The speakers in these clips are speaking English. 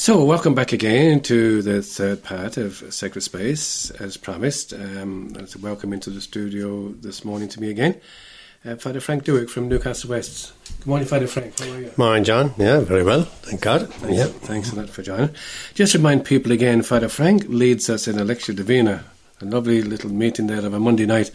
So, welcome back again to the third part of Sacred Space, as promised. Um, welcome into the studio this morning to me again. Uh, Father Frank Dewick from Newcastle West. Good morning, Father Frank. How are you? Morning, John. Yeah, very well. Thank God. Thanks, yeah. thanks a lot for joining. Just remind people again, Father Frank leads us in a lectio divina, a lovely little meeting there of a Monday night.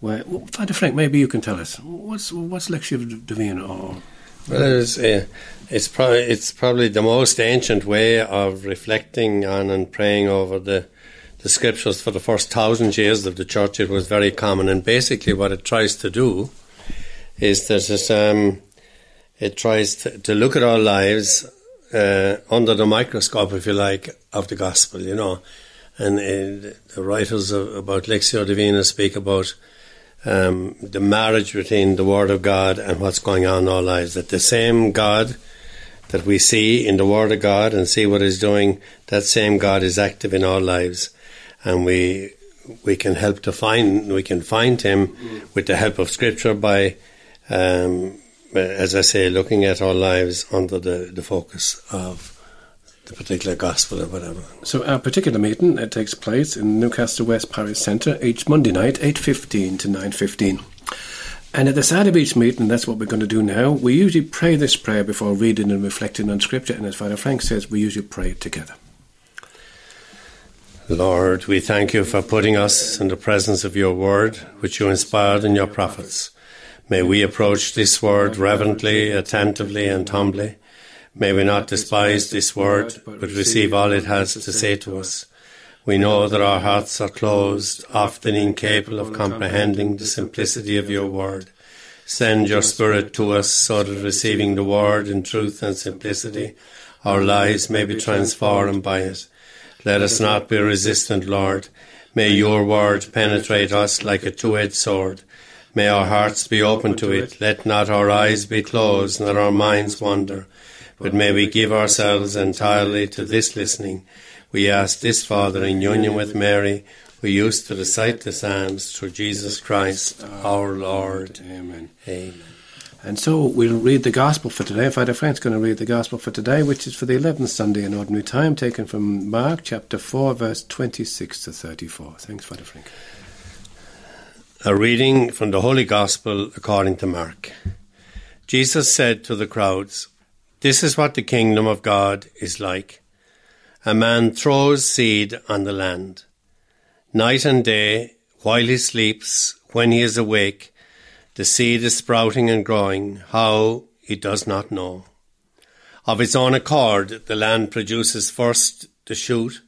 Where, well, Father Frank, maybe you can tell us what's what's lectio divina or Well, it's, uh, it's, probably, it's probably the most ancient way of reflecting on and praying over the, the scriptures for the first thousand years of the church. It was very common, and basically, what it tries to do is that it, um, it tries to, to look at our lives uh, under the microscope, if you like, of the gospel, you know. And uh, the writers of, about Lectio Divina speak about um, the marriage between the Word of God and what's going on in our lives. That the same God that we see in the Word of God and see what He's doing, that same God is active in our lives, and we we can help to find we can find Him with the help of Scripture by, um, as I say, looking at our lives under the, the focus of the particular gospel or whatever. So our particular meeting it takes place in Newcastle West Parish Centre each Monday night, eight fifteen to nine fifteen. And at the start of each meeting, that's what we're going to do now. We usually pray this prayer before reading and reflecting on Scripture, and as Father Frank says, we usually pray it together. Lord, we thank you for putting us in the presence of your word, which you inspired in your prophets. May we approach this word reverently, attentively, and humbly. May we not despise this word, but receive all it has to say to us. We know that our hearts are closed, often incapable of comprehending the simplicity of your word. Send your Spirit to us so that receiving the word in truth and simplicity, our lives may be transformed by it. Let us not be resistant, Lord. May your word penetrate us like a two-edged sword. May our hearts be open to it. Let not our eyes be closed, nor our minds wander. But may we give ourselves entirely to this listening. We ask this, Father, in union with Mary, who used to recite the Psalms through Jesus Christ, our Lord. Amen. Amen. And so we'll read the Gospel for today. Father Frank's going to read the Gospel for today, which is for the 11th Sunday in Ordinary Time, taken from Mark chapter 4, verse 26 to 34. Thanks, Father Frank. A reading from the Holy Gospel according to Mark. Jesus said to the crowds, This is what the kingdom of God is like. A man throws seed on the land. Night and day, while he sleeps, when he is awake, the seed is sprouting and growing, how he does not know. Of its own accord, the land produces first the shoot,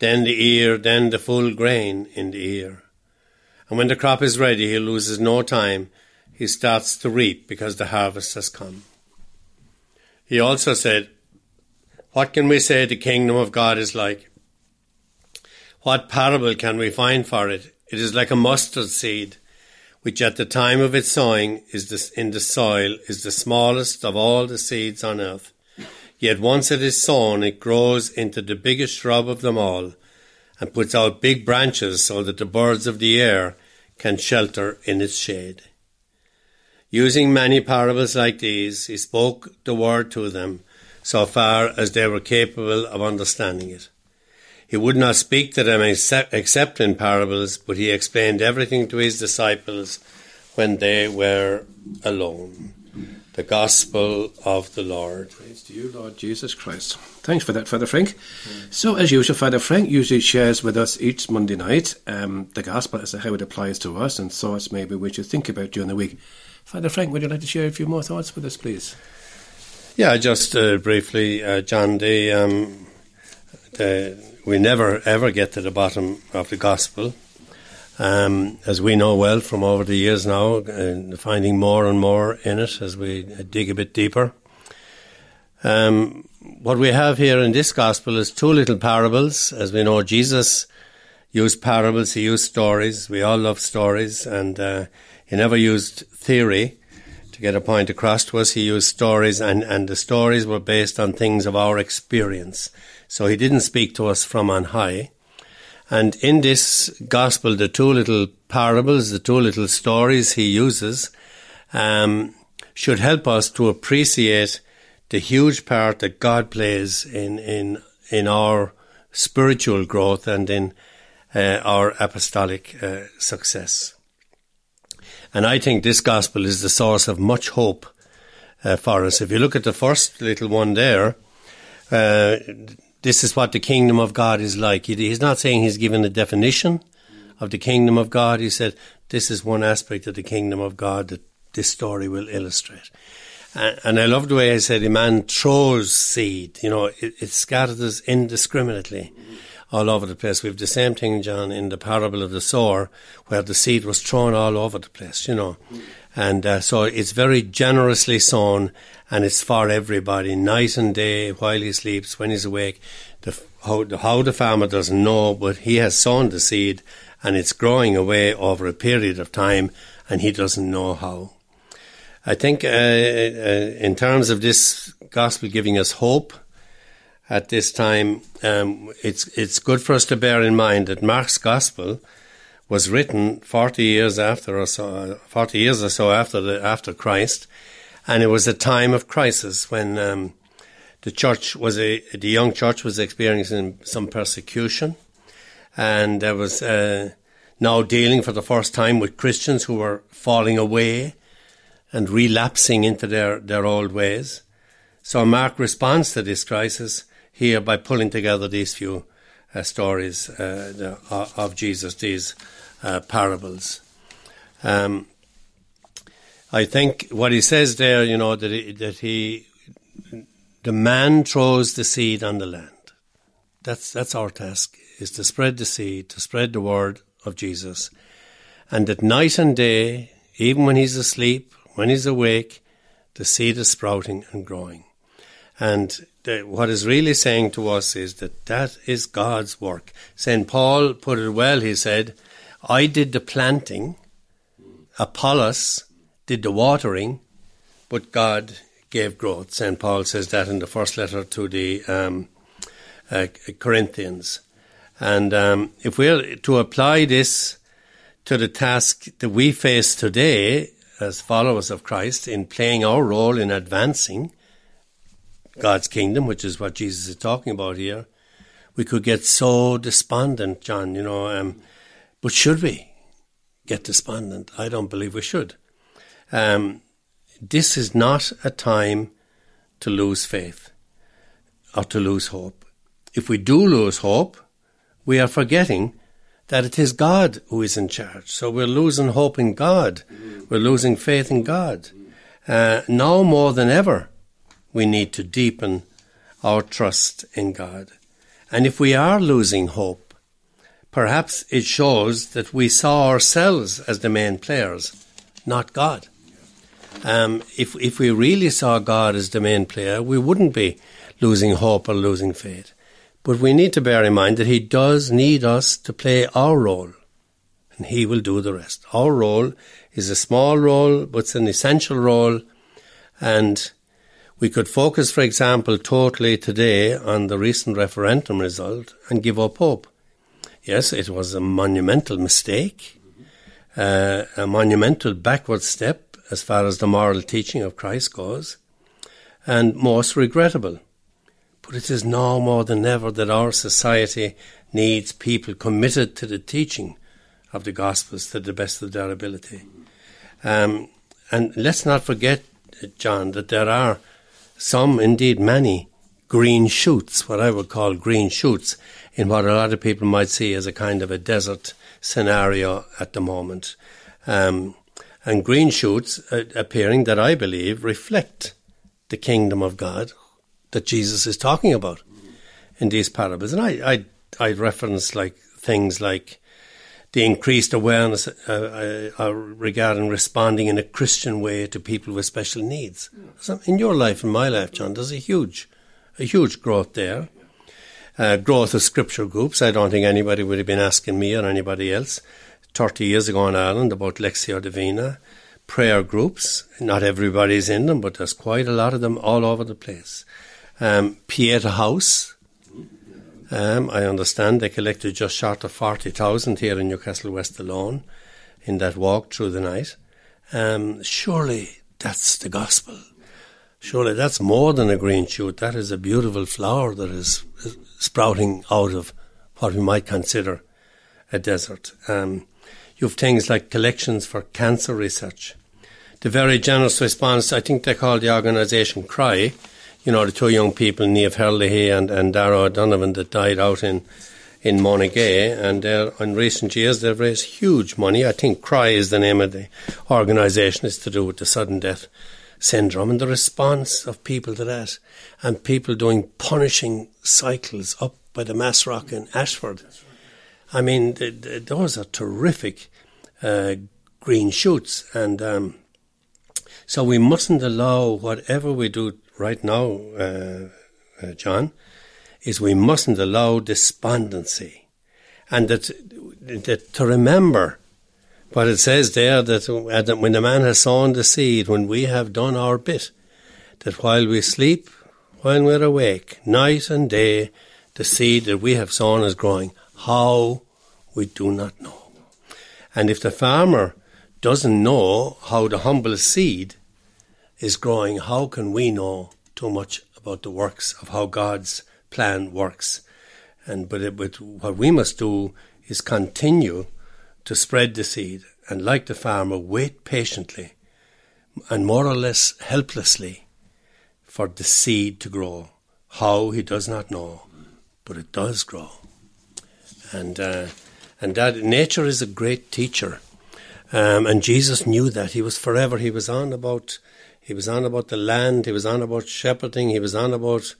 then the ear, then the full grain in the ear. And when the crop is ready, he loses no time. He starts to reap because the harvest has come. He also said, What can we say the kingdom of God is like? What parable can we find for it? It is like a mustard seed, which at the time of its sowing is in the soil is the smallest of all the seeds on earth. Yet once it is sown, it grows into the biggest shrub of them all and puts out big branches so that the birds of the air can shelter in its shade. Using many parables like these, he spoke the word to them so far as they were capable of understanding it. He would not speak to them except in parables, but he explained everything to his disciples when they were alone. The Gospel of the Lord. Praise to you, Lord Jesus Christ. Thanks for that, Father Frank. So, as usual, Father Frank usually shares with us each Monday night um, the Gospel as to how it applies to us and thoughts maybe we should think about during the week. Father Frank, would you like to share a few more thoughts with us, please? Yeah, just uh, briefly, uh, John, the, um, the, we never ever get to the bottom of the Gospel. Um, as we know well from over the years now, uh, finding more and more in it as we dig a bit deeper. Um, what we have here in this gospel is two little parables. As we know, Jesus used parables, he used stories. We all love stories, and uh, he never used theory to get a point across to us. He used stories, and, and the stories were based on things of our experience. So he didn't speak to us from on high. And in this gospel, the two little parables, the two little stories he uses, um, should help us to appreciate the huge part that God plays in in in our spiritual growth and in uh, our apostolic uh, success. And I think this gospel is the source of much hope uh, for us. If you look at the first little one there, uh, this is what the kingdom of God is like. He's not saying he's given a definition of the kingdom of God. He said this is one aspect of the kingdom of God that this story will illustrate. And I love the way I said, a man throws seed. You know, it, it scatters indiscriminately all over the place. We have the same thing, John, in the parable of the sower, where the seed was thrown all over the place, you know. And uh, so it's very generously sown, and it's for everybody, night and day, while he sleeps, when he's awake. The, how, the, how the farmer doesn't know, but he has sown the seed, and it's growing away over a period of time, and he doesn't know how. I think uh, uh, in terms of this gospel giving us hope at this time, um, it's it's good for us to bear in mind that Mark's gospel was written forty years after or so, forty years or so after the, after Christ, and it was a time of crisis when um, the church was a the young church was experiencing some persecution, and there was uh, now dealing for the first time with Christians who were falling away and relapsing into their, their old ways. So Mark responds to this crisis here by pulling together these few uh, stories uh, of Jesus, these uh, parables. Um, I think what he says there, you know, that he, that he, the man throws the seed on the land. That's that's our task: is to spread the seed, to spread the word of Jesus, and that night and day, even when he's asleep, when he's awake, the seed is sprouting and growing. And the, what is really saying to us is that that is God's work. St. Paul put it well, he said, I did the planting, Apollos did the watering, but God gave growth. St. Paul says that in the first letter to the um, uh, Corinthians. And um, if we're to apply this to the task that we face today, as followers of Christ in playing our role in advancing God's kingdom, which is what Jesus is talking about here, we could get so despondent, John, you know. Um, but should we get despondent? I don't believe we should. Um, this is not a time to lose faith or to lose hope. If we do lose hope, we are forgetting that it is God who is in charge. So we're losing hope in God. We're losing faith in God. Uh, now more than ever, we need to deepen our trust in God. And if we are losing hope, perhaps it shows that we saw ourselves as the main players, not God. Um, if if we really saw God as the main player, we wouldn't be losing hope or losing faith. But we need to bear in mind that He does need us to play our role, and He will do the rest. Our role is a small role, but it's an essential role, and we could focus, for example, totally today on the recent referendum result and give up hope. Yes, it was a monumental mistake, uh, a monumental backward step as far as the moral teaching of Christ goes, and most regrettable. But it is now more than ever that our society needs people committed to the teaching of the Gospels to the best of their ability. Um, and let's not forget, John, that there are some, indeed many, green shoots, what I would call green shoots, in what a lot of people might see as a kind of a desert scenario at the moment. Um, and green shoots uh, appearing that I believe reflect the kingdom of God, that Jesus is talking about in these parables. And I, I, I reference like things like the increased awareness uh, uh, uh, regarding responding in a Christian way to people with special needs. So in your life and my life, John, there's a huge, a huge growth there. Uh, growth of scripture groups. I don't think anybody would have been asking me or anybody else 30 years ago in Ireland about Lectio Divina. Prayer groups. Not everybody's in them, but there's quite a lot of them all over the place. Um, Pieta House. Um, I understand they collected just short of 40,000 here in Newcastle West alone in that walk through the night. Um, surely that's the gospel. Surely that's more than a green shoot. That is a beautiful flower that is sprouting out of what we might consider a desert. Um, you have things like collections for cancer research. The very generous response, I think they call the organisation CRY, you know, the two young people, Niamh Herlihy and, and Dara O'Donovan, that died out in, in Monagea. And in recent years, they've raised huge money. I think CRY is the name of the organisation. It's to do with the sudden death syndrome and the response of people to that. And people doing punishing cycles up by the Mass Rock in Ashford. I mean, those are terrific uh, green shoots. And um, so we mustn't allow whatever we do right now, uh, uh, John, is we mustn't allow despondency. And that, that to remember what it says there that when the man has sown the seed, when we have done our bit, that while we sleep, while we're awake, night and day, the seed that we have sown is growing. How we do not know. And if the farmer doesn't know how the humble a seed is growing, how can we know too much about the works of how God's plan works? And but, it, but what we must do is continue to spread the seed and, like the farmer, wait patiently and more or less helplessly for the seed to grow. How he does not know, but it does grow. And uh, and that nature is a great teacher. Um, and Jesus knew that. He was forever, he was on about he was on about the land, he was on about shepherding, he was on about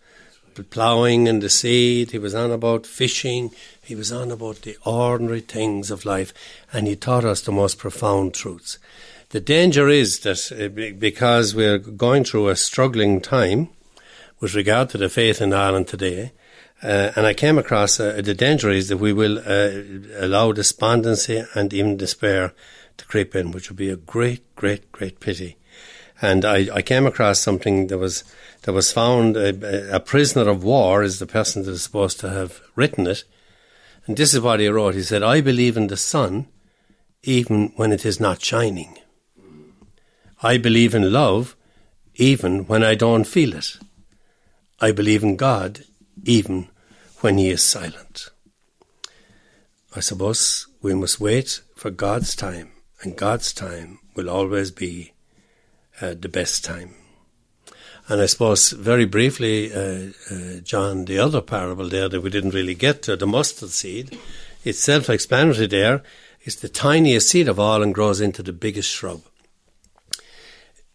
ploughing and the seed, he was on about fishing, he was on about the ordinary things of life, and he taught us the most profound truths. The danger is that uh, because we're going through a struggling time with regard to the faith in Ireland today, uh, and I came across uh, the danger is that we will uh, allow despondency and even despair to creep in, which would be a great, great, great pity. And I, I came across something that was that was found. A, a, prisoner of war is the person that is supposed to have written it, and this is what he wrote. He said, "I believe in the sun, even when it is not shining. I believe in love, even when I don't feel it. I believe in God, even when He is silent. I suppose we must wait for God's time, and God's time will always be the best time. And I suppose, very briefly, uh, uh, John, the other parable there that we didn't really get to, the mustard seed, it's self explanatory there. It's the tiniest seed of all and grows into the biggest shrub.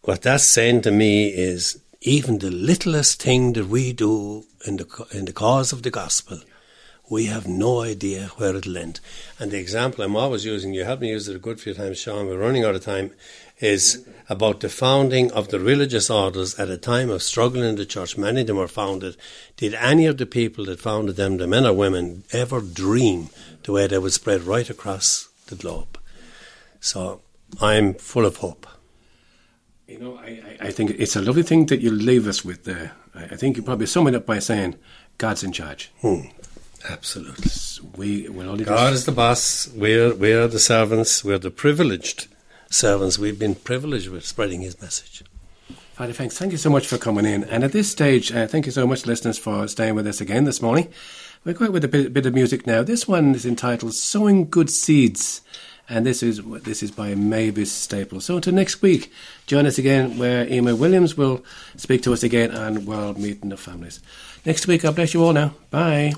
What that's saying to me is even the littlest thing that we do in the, in the cause of the gospel, we have no idea where it'll end. And the example I'm always using, you helped me use it a good few times, Sean, we're running out of time, is about the founding of the religious orders at a time of struggle in the church. Many of them were founded. Did any of the people that founded them, the men or women, ever dream the way they would spread right across the globe? So I'm full of hope. You know, I, I think it's a lovely thing that you leave us with there. I think you probably sum it up by saying, God's in charge. Hmm. Absolutely. We will only God is the boss. We're, we're the servants. We're the privileged servants. We've been privileged with spreading His message. Father, thanks. Thank you so much for coming in. And at this stage, uh, thank you so much, listeners, for staying with us again this morning. We're going with a bit, bit of music now. This one is entitled "Sowing Good Seeds." and this is this is by Mavis Staples. So until next week, join us again where Emma Williams will speak to us again on World Meeting of Families. Next week, God bless you all now. Bye.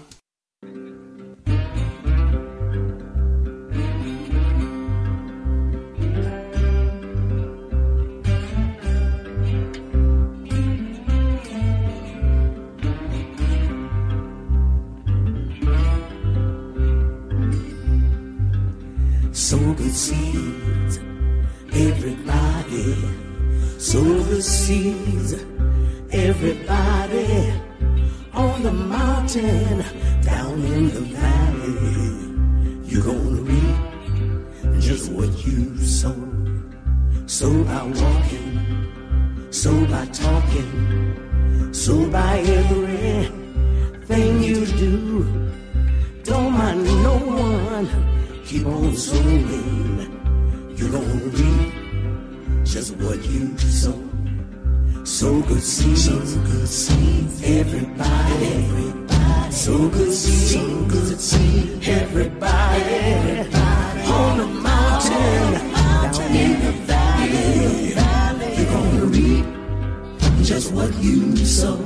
Seeds. Everybody sow the seeds. Everybody on the mountain, down in the valley. You're gonna reap just what you sow. Sow by walking, sow by talking, sow by everything you do. Don't mind no one keep on sowing, you're gonna reap just what you sow. So good see, so good see everybody. everybody. So good see, so good see everybody. everybody. On the mountain, down in the valley. You're gonna reap just what you sow.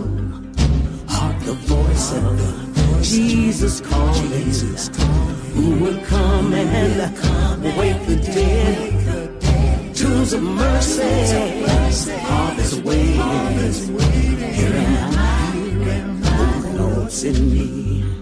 Hark the voice of the Jesus calling. Jesus who will come and wake the dead. Tunes of mercy, harvest waiting. Here am I, who knows in me.